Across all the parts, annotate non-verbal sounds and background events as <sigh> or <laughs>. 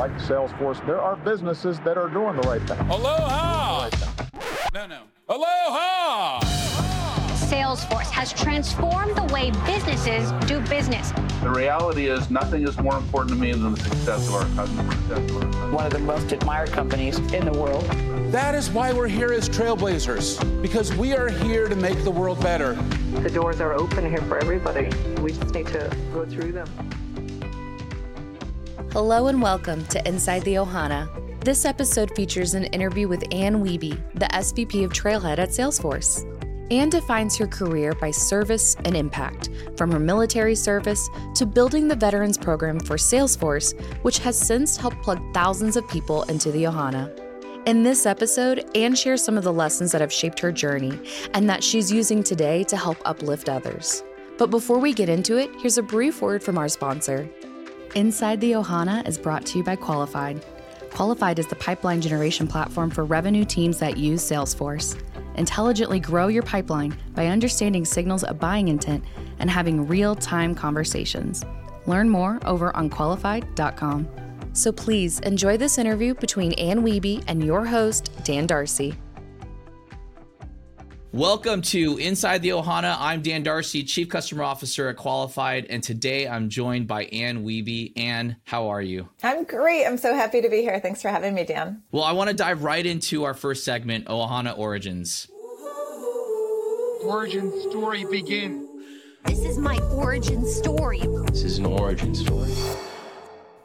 like Salesforce, there are businesses that are doing the right thing. Aloha! Right thing. No, no. Aloha! Salesforce has transformed the way businesses do business. The reality is, nothing is more important to me than the success of our customers. Success of our customers. one of the most admired companies in the world. That is why we're here as trailblazers, because we are here to make the world better. The doors are open here for everybody. We just need to go through them. Hello and welcome to Inside the Ohana. This episode features an interview with Ann Weeby, the SVP of Trailhead at Salesforce. Ann defines her career by service and impact, from her military service to building the Veterans Program for Salesforce, which has since helped plug thousands of people into the Ohana. In this episode, Ann shares some of the lessons that have shaped her journey and that she's using today to help uplift others. But before we get into it, here's a brief word from our sponsor. Inside the Ohana is brought to you by Qualified. Qualified is the pipeline generation platform for revenue teams that use Salesforce. Intelligently grow your pipeline by understanding signals of buying intent and having real time conversations. Learn more over on qualified.com. So please enjoy this interview between Ann Weeby and your host, Dan Darcy. Welcome to Inside the Ohana. I'm Dan Darcy, Chief Customer Officer at Qualified, and today I'm joined by Ann Weeby. Ann, how are you? I'm great. I'm so happy to be here. Thanks for having me, Dan. Well, I want to dive right into our first segment, Ohana Origins. origin story begin. This is my origin story. This is an origin story.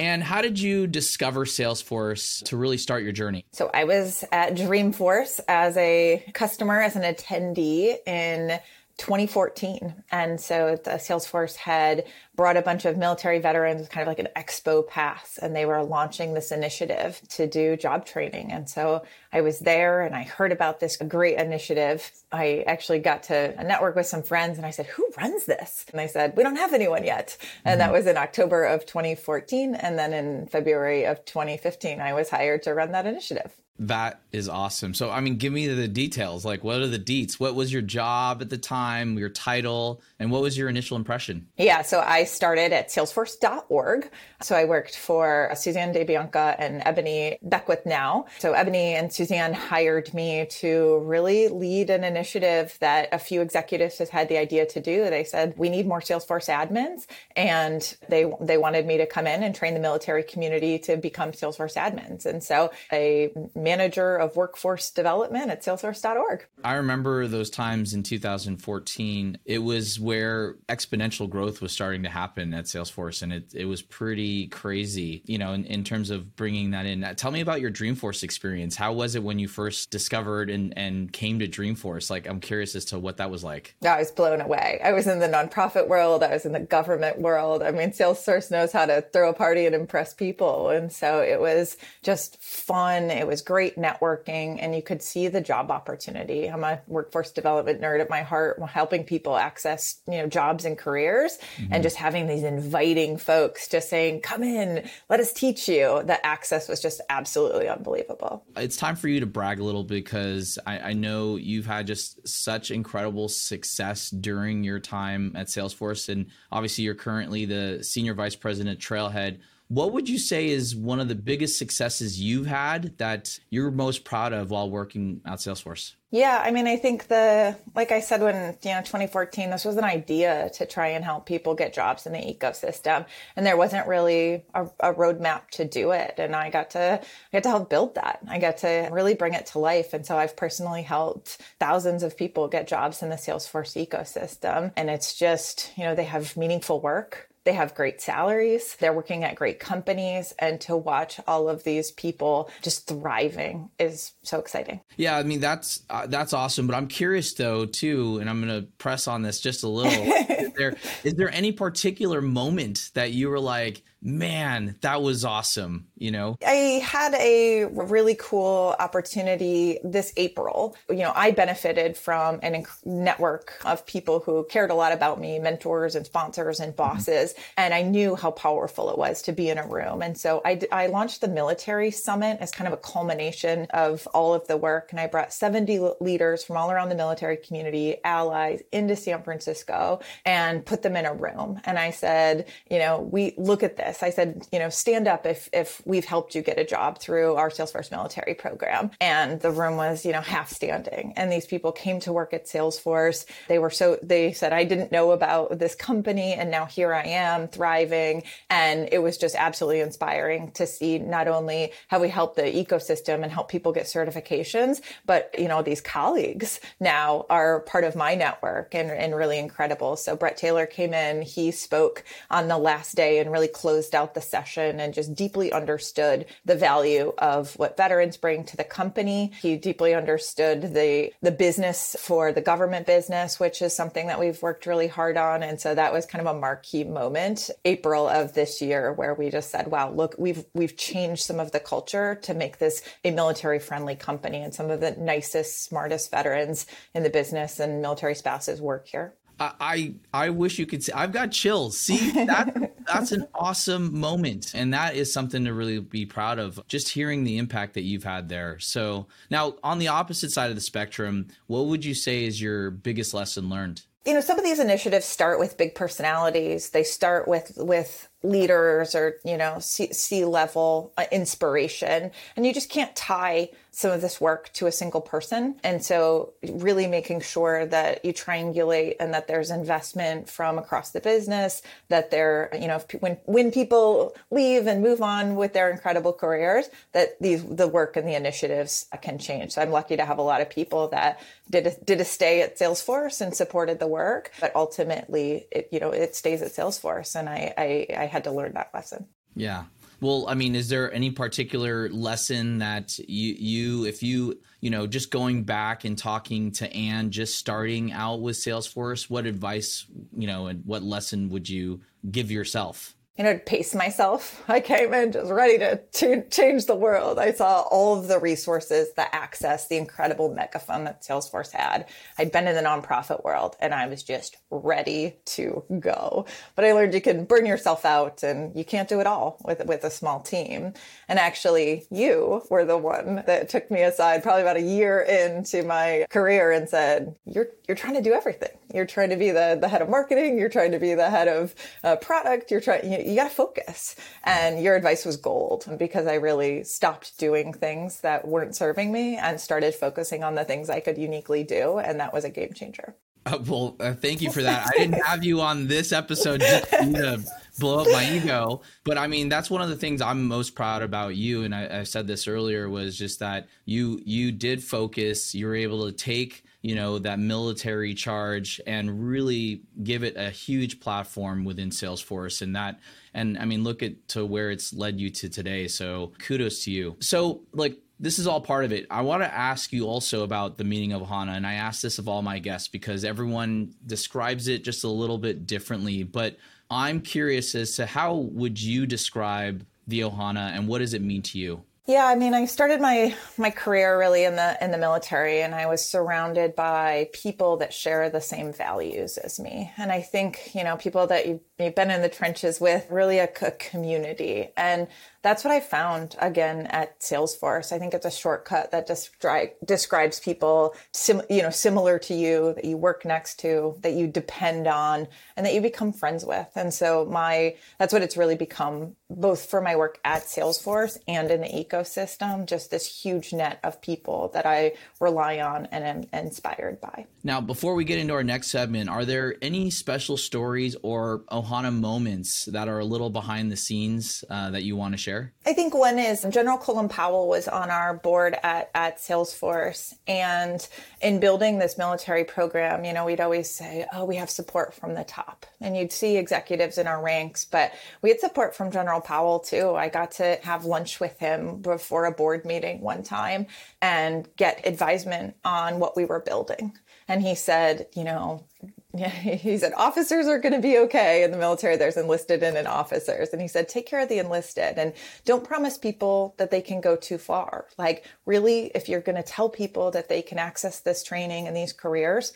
And how did you discover Salesforce to really start your journey? So I was at Dreamforce as a customer, as an attendee in 2014. And so the Salesforce had brought a bunch of military veterans, kind of like an expo pass, and they were launching this initiative to do job training. And so I was there and I heard about this great initiative. I actually got to network with some friends and I said, Who runs this? And they said, We don't have anyone yet. And that mm-hmm. was in October of 2014. And then in February of 2015, I was hired to run that initiative. That is awesome. So, I mean, give me the details. Like, what are the deets? What was your job at the time, your title, and what was your initial impression? Yeah, so I started at salesforce.org. So I worked for uh, Suzanne DiBianca and Ebony Beckwith now. So Ebony and Suzanne hired me to really lead an initiative that a few executives has had the idea to do. They said, we need more Salesforce admins. And they, they wanted me to come in and train the military community to become Salesforce admins. And so a manager of workforce development at salesforce.org. I remember those times in 2014. It was where exponential growth was starting to happen at Salesforce, and it, it was pretty crazy, you know, in, in terms of bringing that in. Tell me about your Dreamforce experience. How was it when you first discovered and, and came to Dreamforce? Like, I'm curious as to what that was like. I was blown away. I was in the nonprofit world, I was in the government world. I mean, Salesforce knows how to throw a party and impress people. And so it was just fun. It was great networking, and you could see the job opportunity. I'm a workforce development nerd at my heart, helping people access, you know, jobs and careers mm-hmm. and just having these inviting folks just saying, come in, let us teach you. The access was just absolutely unbelievable. It's time for you to brag a little because I, I know you've had just such incredible success during your time at Salesforce. And obviously, you're currently the senior vice president Trailhead. What would you say is one of the biggest successes you've had that you're most proud of while working at Salesforce? Yeah, I mean, I think the, like I said, when, you know, 2014, this was an idea to try and help people get jobs in the ecosystem. And there wasn't really a, a roadmap to do it. And I got to, I got to help build that. I got to really bring it to life. And so I've personally helped thousands of people get jobs in the Salesforce ecosystem. And it's just, you know, they have meaningful work they have great salaries. They're working at great companies. And to watch all of these people just thriving is so exciting. Yeah, I mean, that's uh, that's awesome. But I'm curious, though, too, and I'm going to press on this just a little. <laughs> is, there, is there any particular moment that you were like, man, that was awesome, you know? I had a really cool opportunity this April. You know, I benefited from a network of people who cared a lot about me, mentors and sponsors and bosses, mm-hmm. and I knew how powerful it was to be in a room. And so I, I launched the Military Summit as kind of a culmination of all of the work, and I brought 70 leaders from all around the military community, allies, into San Francisco and put them in a room. And I said, you know, we look at this this. I said, you know, stand up if if we've helped you get a job through our Salesforce military program. And the room was, you know, half standing. And these people came to work at Salesforce. They were so they said, I didn't know about this company and now here I am thriving. And it was just absolutely inspiring to see not only how we help the ecosystem and help people get certifications, but you know, these colleagues now are part of my network and, and really incredible. So Bret Taylor came in, he spoke on the last day and really closed out the session and just deeply understood the value of what veterans bring to the company. He deeply understood the the business for the government business, which is something that we've worked really hard on. And so that was kind of a marquee moment, April of this year, where we just said, wow, look, we've we've changed some of the culture to make this a military friendly company and some of the nicest, smartest veterans in the business and military spouses work here. I I wish you could see. I've got chills. See that <laughs> that's an awesome moment, and that is something to really be proud of. Just hearing the impact that you've had there. So now, on the opposite side of the spectrum, what would you say is your biggest lesson learned? You know, some of these initiatives start with big personalities. They start with with leaders or you know C, level uh, inspiration, and you just can't tie some of this work to a single person. And so really making sure that you triangulate and that there's investment from across the business, that they're, you know, when, when people leave and move on with their incredible careers, that these, the work and the initiatives can change. So I'm lucky to have a lot of people that did a, did a stay at Salesforce and supported the work, but ultimately, it, you know, it stays at Salesforce. And I, I, I had to learn that lesson. Yeah. Well, I mean, is there any particular lesson that you, you, if you, you know, just going back and talking to Ann, just starting out with Salesforce, what advice, you know, and what lesson would you give yourself? You know, pace myself. <laughs> I came in just ready to, to change the world. I saw all of the resources, the access, the incredible megaphone that Salesforce had. I'd been in the nonprofit world and I was just ready to go. But I learned you can burn yourself out and you can't do it all with, with a small team. And actually, you were the one that took me aside probably about a year into my career and said, you're, you're trying to do everything. You're trying to be the, the head of marketing. You're trying to be the head of uh, product. You're trying, you, you got to focus. And your advice was gold because I really stopped doing things that weren't serving me and started focusing on the things I could uniquely do. And that was a game changer. Uh, well, uh, thank you for that. I <laughs> didn't have you on this episode just to blow up my ego, but I mean that's one of the things I'm most proud about you. And I, I said this earlier was just that you you did focus. You were able to take you know that military charge and really give it a huge platform within salesforce and that and i mean look at to where it's led you to today so kudos to you so like this is all part of it. I want to ask you also about the meaning of Ohana, and I ask this of all my guests because everyone describes it just a little bit differently. But I'm curious as to how would you describe the Ohana, and what does it mean to you? Yeah, I mean, I started my my career really in the in the military, and I was surrounded by people that share the same values as me. And I think you know people that you've, you've been in the trenches with, really a, a community. And that's what I found again at Salesforce. I think it's a shortcut that descri- describes people, sim- you know, similar to you that you work next to, that you depend on, and that you become friends with. And so my that's what it's really become, both for my work at Salesforce and in the ecosystem. Just this huge net of people that I rely on and am inspired by. Now, before we get into our next segment, are there any special stories or Ohana moments that are a little behind the scenes uh, that you want to share? Share? I think one is General Colin Powell was on our board at, at Salesforce. And in building this military program, you know, we'd always say, oh, we have support from the top. And you'd see executives in our ranks, but we had support from General Powell too. I got to have lunch with him before a board meeting one time and get advisement on what we were building. And he said, you know, yeah, <laughs> he said officers are going to be okay in the military. There's enlisted and officers. And he said, take care of the enlisted and don't promise people that they can go too far. Like really, if you're going to tell people that they can access this training and these careers,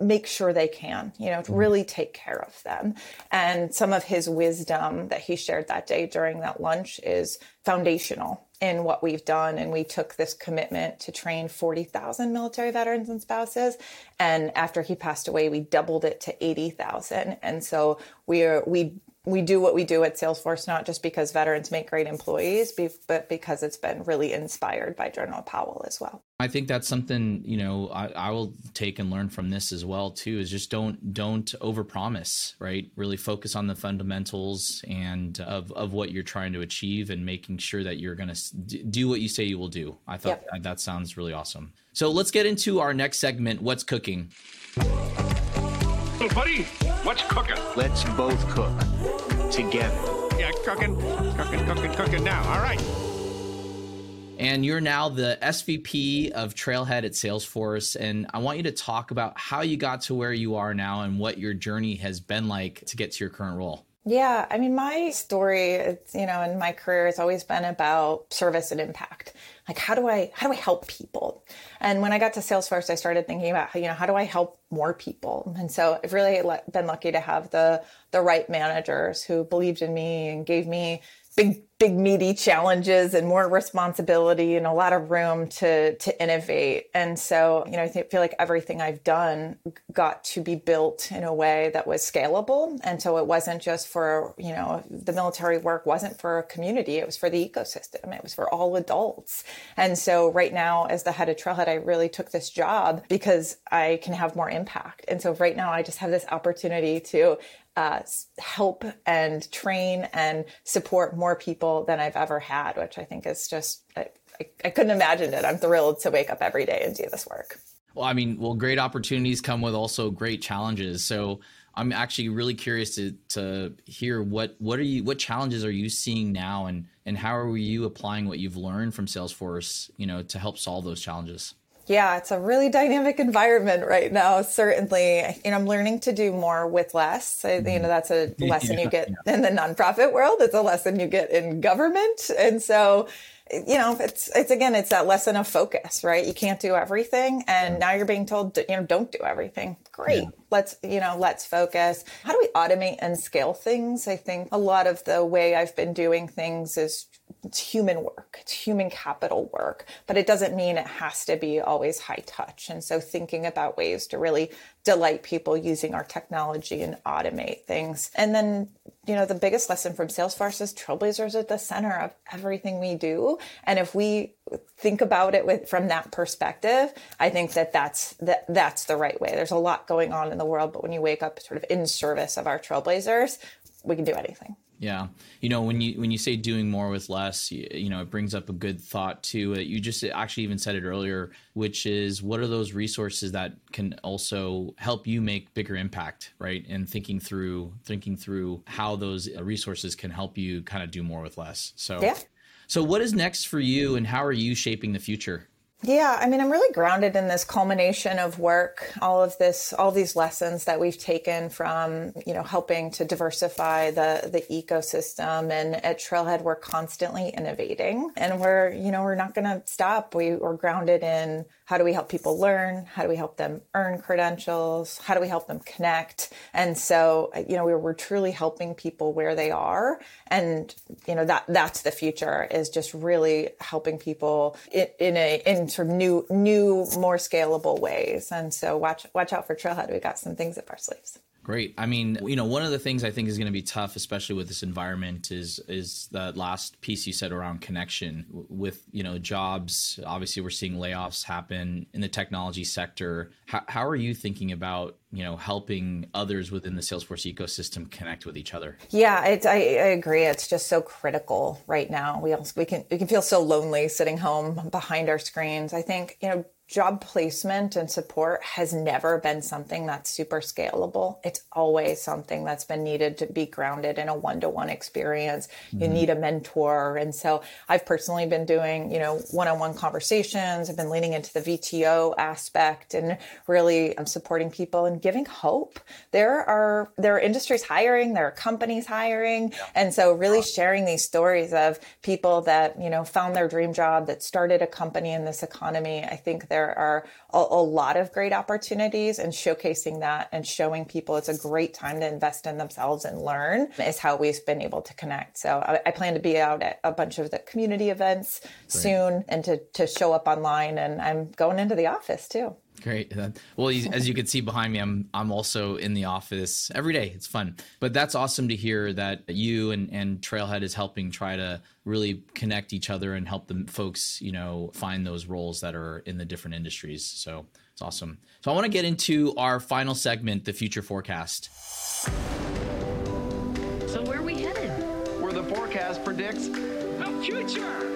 make sure they can, you know, mm-hmm. really take care of them. And some of his wisdom that he shared that day during that lunch is foundational in what we've done. And we took this commitment to train 40,000 military veterans and spouses. And after he passed away, we doubled it to 80,000. And so we are, we we do what we do at Salesforce not just because veterans make great employees, but because it's been really inspired by General Powell as well. I think that's something you know I, I, will take and learn from this as well too. Is just don't don't overpromise, right? Really focus on the fundamentals and of of what you're trying to achieve, and making sure that you're going to do what you say you will do. I thought yep. that, that sounds really awesome. So let's get into our next segment. What's cooking? Hey, buddy, what's cooking? Let's both cook together. Yeah, cooking, cooking, cooking, cooking now. All right. And you're now the SVP of Trailhead at Salesforce. And I want you to talk about how you got to where you are now and what your journey has been like to get to your current role. Yeah, I mean, my story, it's, you know, in my career has always been about service and impact. Like, how do I, how do I help people? And when I got to Salesforce, I started thinking about, you know, how do I help more people? And so I've really been lucky to have the, the right managers who believed in me and gave me big big meaty challenges and more responsibility and a lot of room to to innovate. And so you know i feel like everything i've done got to be built in a way that was scalable. And so it wasn't just for you know the military work wasn't for a community. It was for the ecosystem. It was for all adults. And so right now as the head of trailhead i really took this job because i can have more impact. And so right now i just have this opportunity to uh, help and train and support more people than I've ever had, which I think is just, I, I, I couldn't imagine it. I'm thrilled to wake up every day and do this work. Well, I mean, well, great opportunities come with also great challenges. So I'm actually really curious to to hear what what are you what challenges are you seeing now, and and how are you applying what you've learned from Salesforce, you know, to help solve those challenges. Yeah, it's a really dynamic environment right now. Certainly, you know, I'm learning to do more with less. I, you know, mm-hmm. that's a lesson yeah, you get yeah. in the nonprofit world. It's a lesson you get in government, and so you know, it's it's again, it's that lesson of focus, right? You can't do everything, and now you're being told, you know, don't do everything. Great, yeah. let's you know, let's focus. How do we automate and scale things? I think a lot of the way I've been doing things is it's human work, it's human capital work, but it doesn't mean it has to be always high touch. And so thinking about ways to really delight people using our technology and automate things. And then, you know, the biggest lesson from Salesforce is trailblazers at the center of everything we do. And if we think about it with from that perspective, I think that that's that that's the right way. There's a lot going on in the world, but when you wake up sort of in service of our trailblazers, we can do anything. Yeah, you know when you when you say doing more with less, you, you know it brings up a good thought too. You just actually even said it earlier, which is what are those resources that can also help you make bigger impact, right? And thinking through thinking through how those uh, resources can help you kind of do more with less. So yeah. So what is next for you, and how are you shaping the future? Yeah, I mean, I'm really grounded in this culmination of work, all of this, all these lessons that we've taken from, you know, helping to diversify the the ecosystem. And at Trailhead, we're constantly innovating, and we're, you know, we're not going to stop. We, we're grounded in how do we help people learn? How do we help them earn credentials? How do we help them connect? And so, you know, we're, we're truly helping people where they are, and you know that that's the future is just really helping people in, in a in sort of new, new, more scalable ways. And so watch, watch out for Trailhead. We got some things up our sleeves. Great. I mean, you know, one of the things I think is going to be tough, especially with this environment, is is that last piece you said around connection with you know jobs. Obviously, we're seeing layoffs happen in the technology sector. How, how are you thinking about you know helping others within the Salesforce ecosystem connect with each other? Yeah, I, I agree. It's just so critical right now. We also we can we can feel so lonely sitting home behind our screens. I think you know job placement and support has never been something that's super scalable. It's always something that's been needed to be grounded in a one to one experience. Mm-hmm. You need a mentor. And so I've personally been doing, you know, one on one conversations. I've been leaning into the VTO aspect and really I'm supporting people and giving hope. There are, there are industries hiring, there are companies hiring. And so really sharing these stories of people that, you know, found their dream job, that started a company in this economy. I think they're there are a, a, lot of great opportunities and showcasing that and showing people it's a great time to invest in themselves and learn is how we've been able to connect. So I, I plan to be out at a bunch of the community events great. soon and to, to show up online and I'm going into the office too. Great. Well, as you can see behind me, I'm I'm also in the office every day. It's fun, but that's awesome to hear that you and and Trailhead is helping try to really connect each other and help the folks, you know, find those roles that are in the different industries. So it's awesome. So I want to get into our final segment, the future forecast. So where are we headed? Where the forecast predicts the future.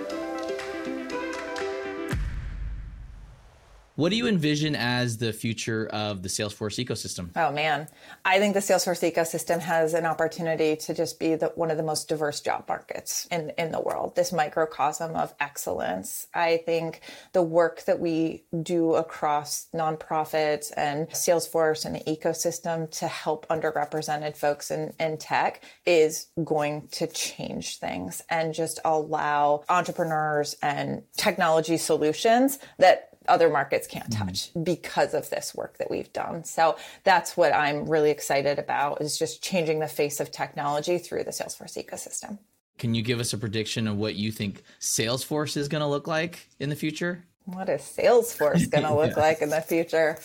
What do you envision as the future of the Salesforce ecosystem? Oh man, I think the Salesforce ecosystem has an opportunity to just be the, one of the most diverse job markets in, in the world. This microcosm of excellence. I think the work that we do across nonprofits and Salesforce and the ecosystem to help underrepresented folks in, in tech is going to change things and just allow entrepreneurs and technology solutions that other markets can't mm-hmm. touch mm-hmm. because of this work that we've done. So that's what I'm really excited about is just changing the face of technology through the Salesforce ecosystem. Can you give us a prediction of what you think Salesforce is going to look like in the future? What is Salesforce <laughs> going to look yeah. like in the future?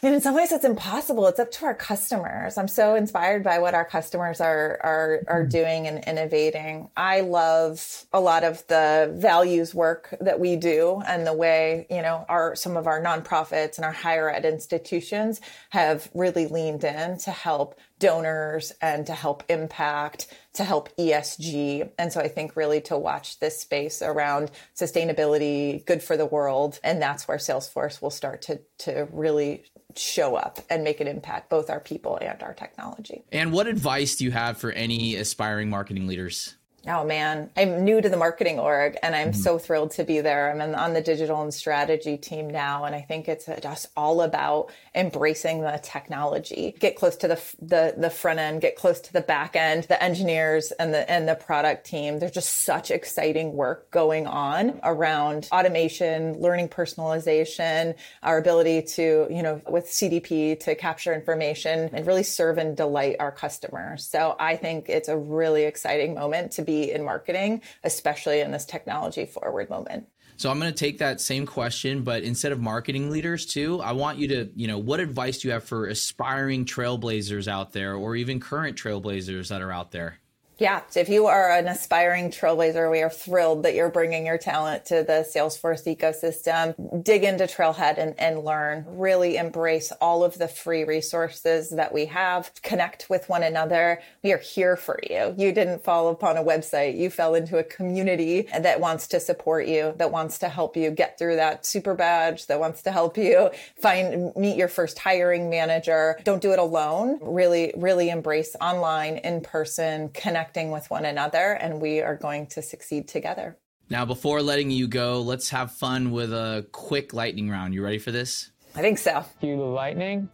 I mean, in some ways, it's impossible. It's up to our customers. I'm so inspired by what our customers are are are mm-hmm. doing and innovating. I love a lot of the values work that we do and the way you know our some of our nonprofits and our higher ed institutions have really leaned in to help donors and to help impact, to help ESG. And so I think really to watch this space around sustainability, good for the world. And that's where Salesforce will start to, to really show up and make an impact, both our people and our technology. And what advice do you have for any aspiring marketing leaders? Oh man, I'm new to the marketing org and I'm mm-hmm. so thrilled to be there. I'm on the digital and strategy team now. And I think it's just all about embracing the technology, get close to the, the, the front end, get close to the back end, the engineers and the, and the product team. There's just such exciting work going on around automation, learning personalization, our ability to, you know, with CDP to capture information and really serve and delight our customers. So I think it's a really exciting moment to be in marketing, especially in this technology forward moment. So I'm going to take that same question, but instead of marketing leaders too, I want you to, you know, what advice do you have for aspiring trailblazers out there or even current trailblazers that are out there? Yeah. So if you are an aspiring trailblazer, we are thrilled that you're bringing your talent to the Salesforce ecosystem. Dig into Trailhead and, and learn. Really embrace all of the free resources that we have. Connect with one another. We are here for you. You didn't fall upon a website. You fell into a community that wants to support you, that wants to help you get through that super badge, that wants to help you find, meet your first hiring manager. Don't do it alone. Really, really embrace online, in person, connect connecting with one another, and we are going to succeed together. Now, before letting you go, let's have fun with a quick lightning round. You ready for this? I think so. You the lightning?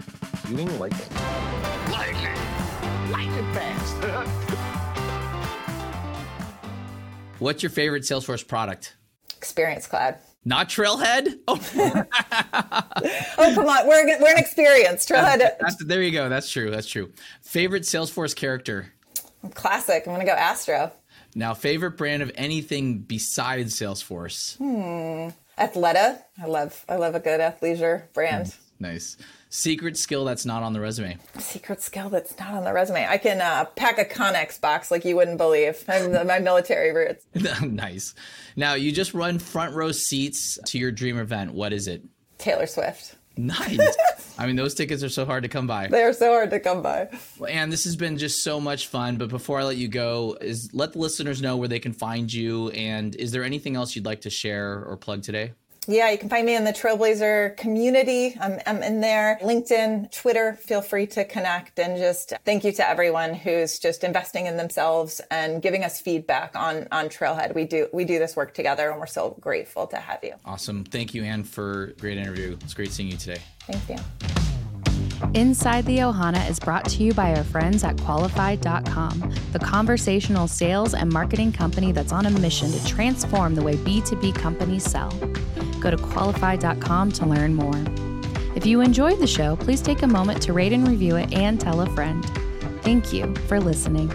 You mean lightning? Lightning! Lightning fast! <laughs> What's your favorite Salesforce product? Experience Cloud. Not Trailhead? <laughs> Oh, <laughs> oh come on. We're, we're an experience. Trailhead. That's, that's, there you go. That's true. That's true. Favorite Salesforce character? Classic. I'm going to go Astro. Now, favorite brand of anything besides Salesforce? Hmm. Athleta. I love I love a good athleisure brand. Nice. nice. Secret skill that's not on the resume. Secret skill that's not on the resume. I can uh, pack a Conex box like you wouldn't believe. <laughs> my military roots. <laughs> nice. Now you just run front row seats to your dream event. What is it? Taylor Swift. Nice. <laughs> I mean, those tickets are so hard to come by. They are so hard to come by. And this has been just so much fun. But before I let you go, is let the listeners know where they can find you. And is there anything else you'd like to share or plug today? Yeah, you can find me in the Trailblazer community. I'm, I'm in there. LinkedIn, Twitter, feel free to connect. And just thank you to everyone who's just investing in themselves and giving us feedback on, on Trailhead. We do, we do this work together and we're so grateful to have you. Awesome. Thank you, Ann, for a great interview. It's great seeing you today. Thank you. Inside the Ohana is brought to you by our friends at Qualified.com, the conversational sales and marketing company that's on a mission to transform the way B2B companies sell. Go to Qualified.com to learn more. If you enjoyed the show, please take a moment to rate and review it and tell a friend. Thank you for listening.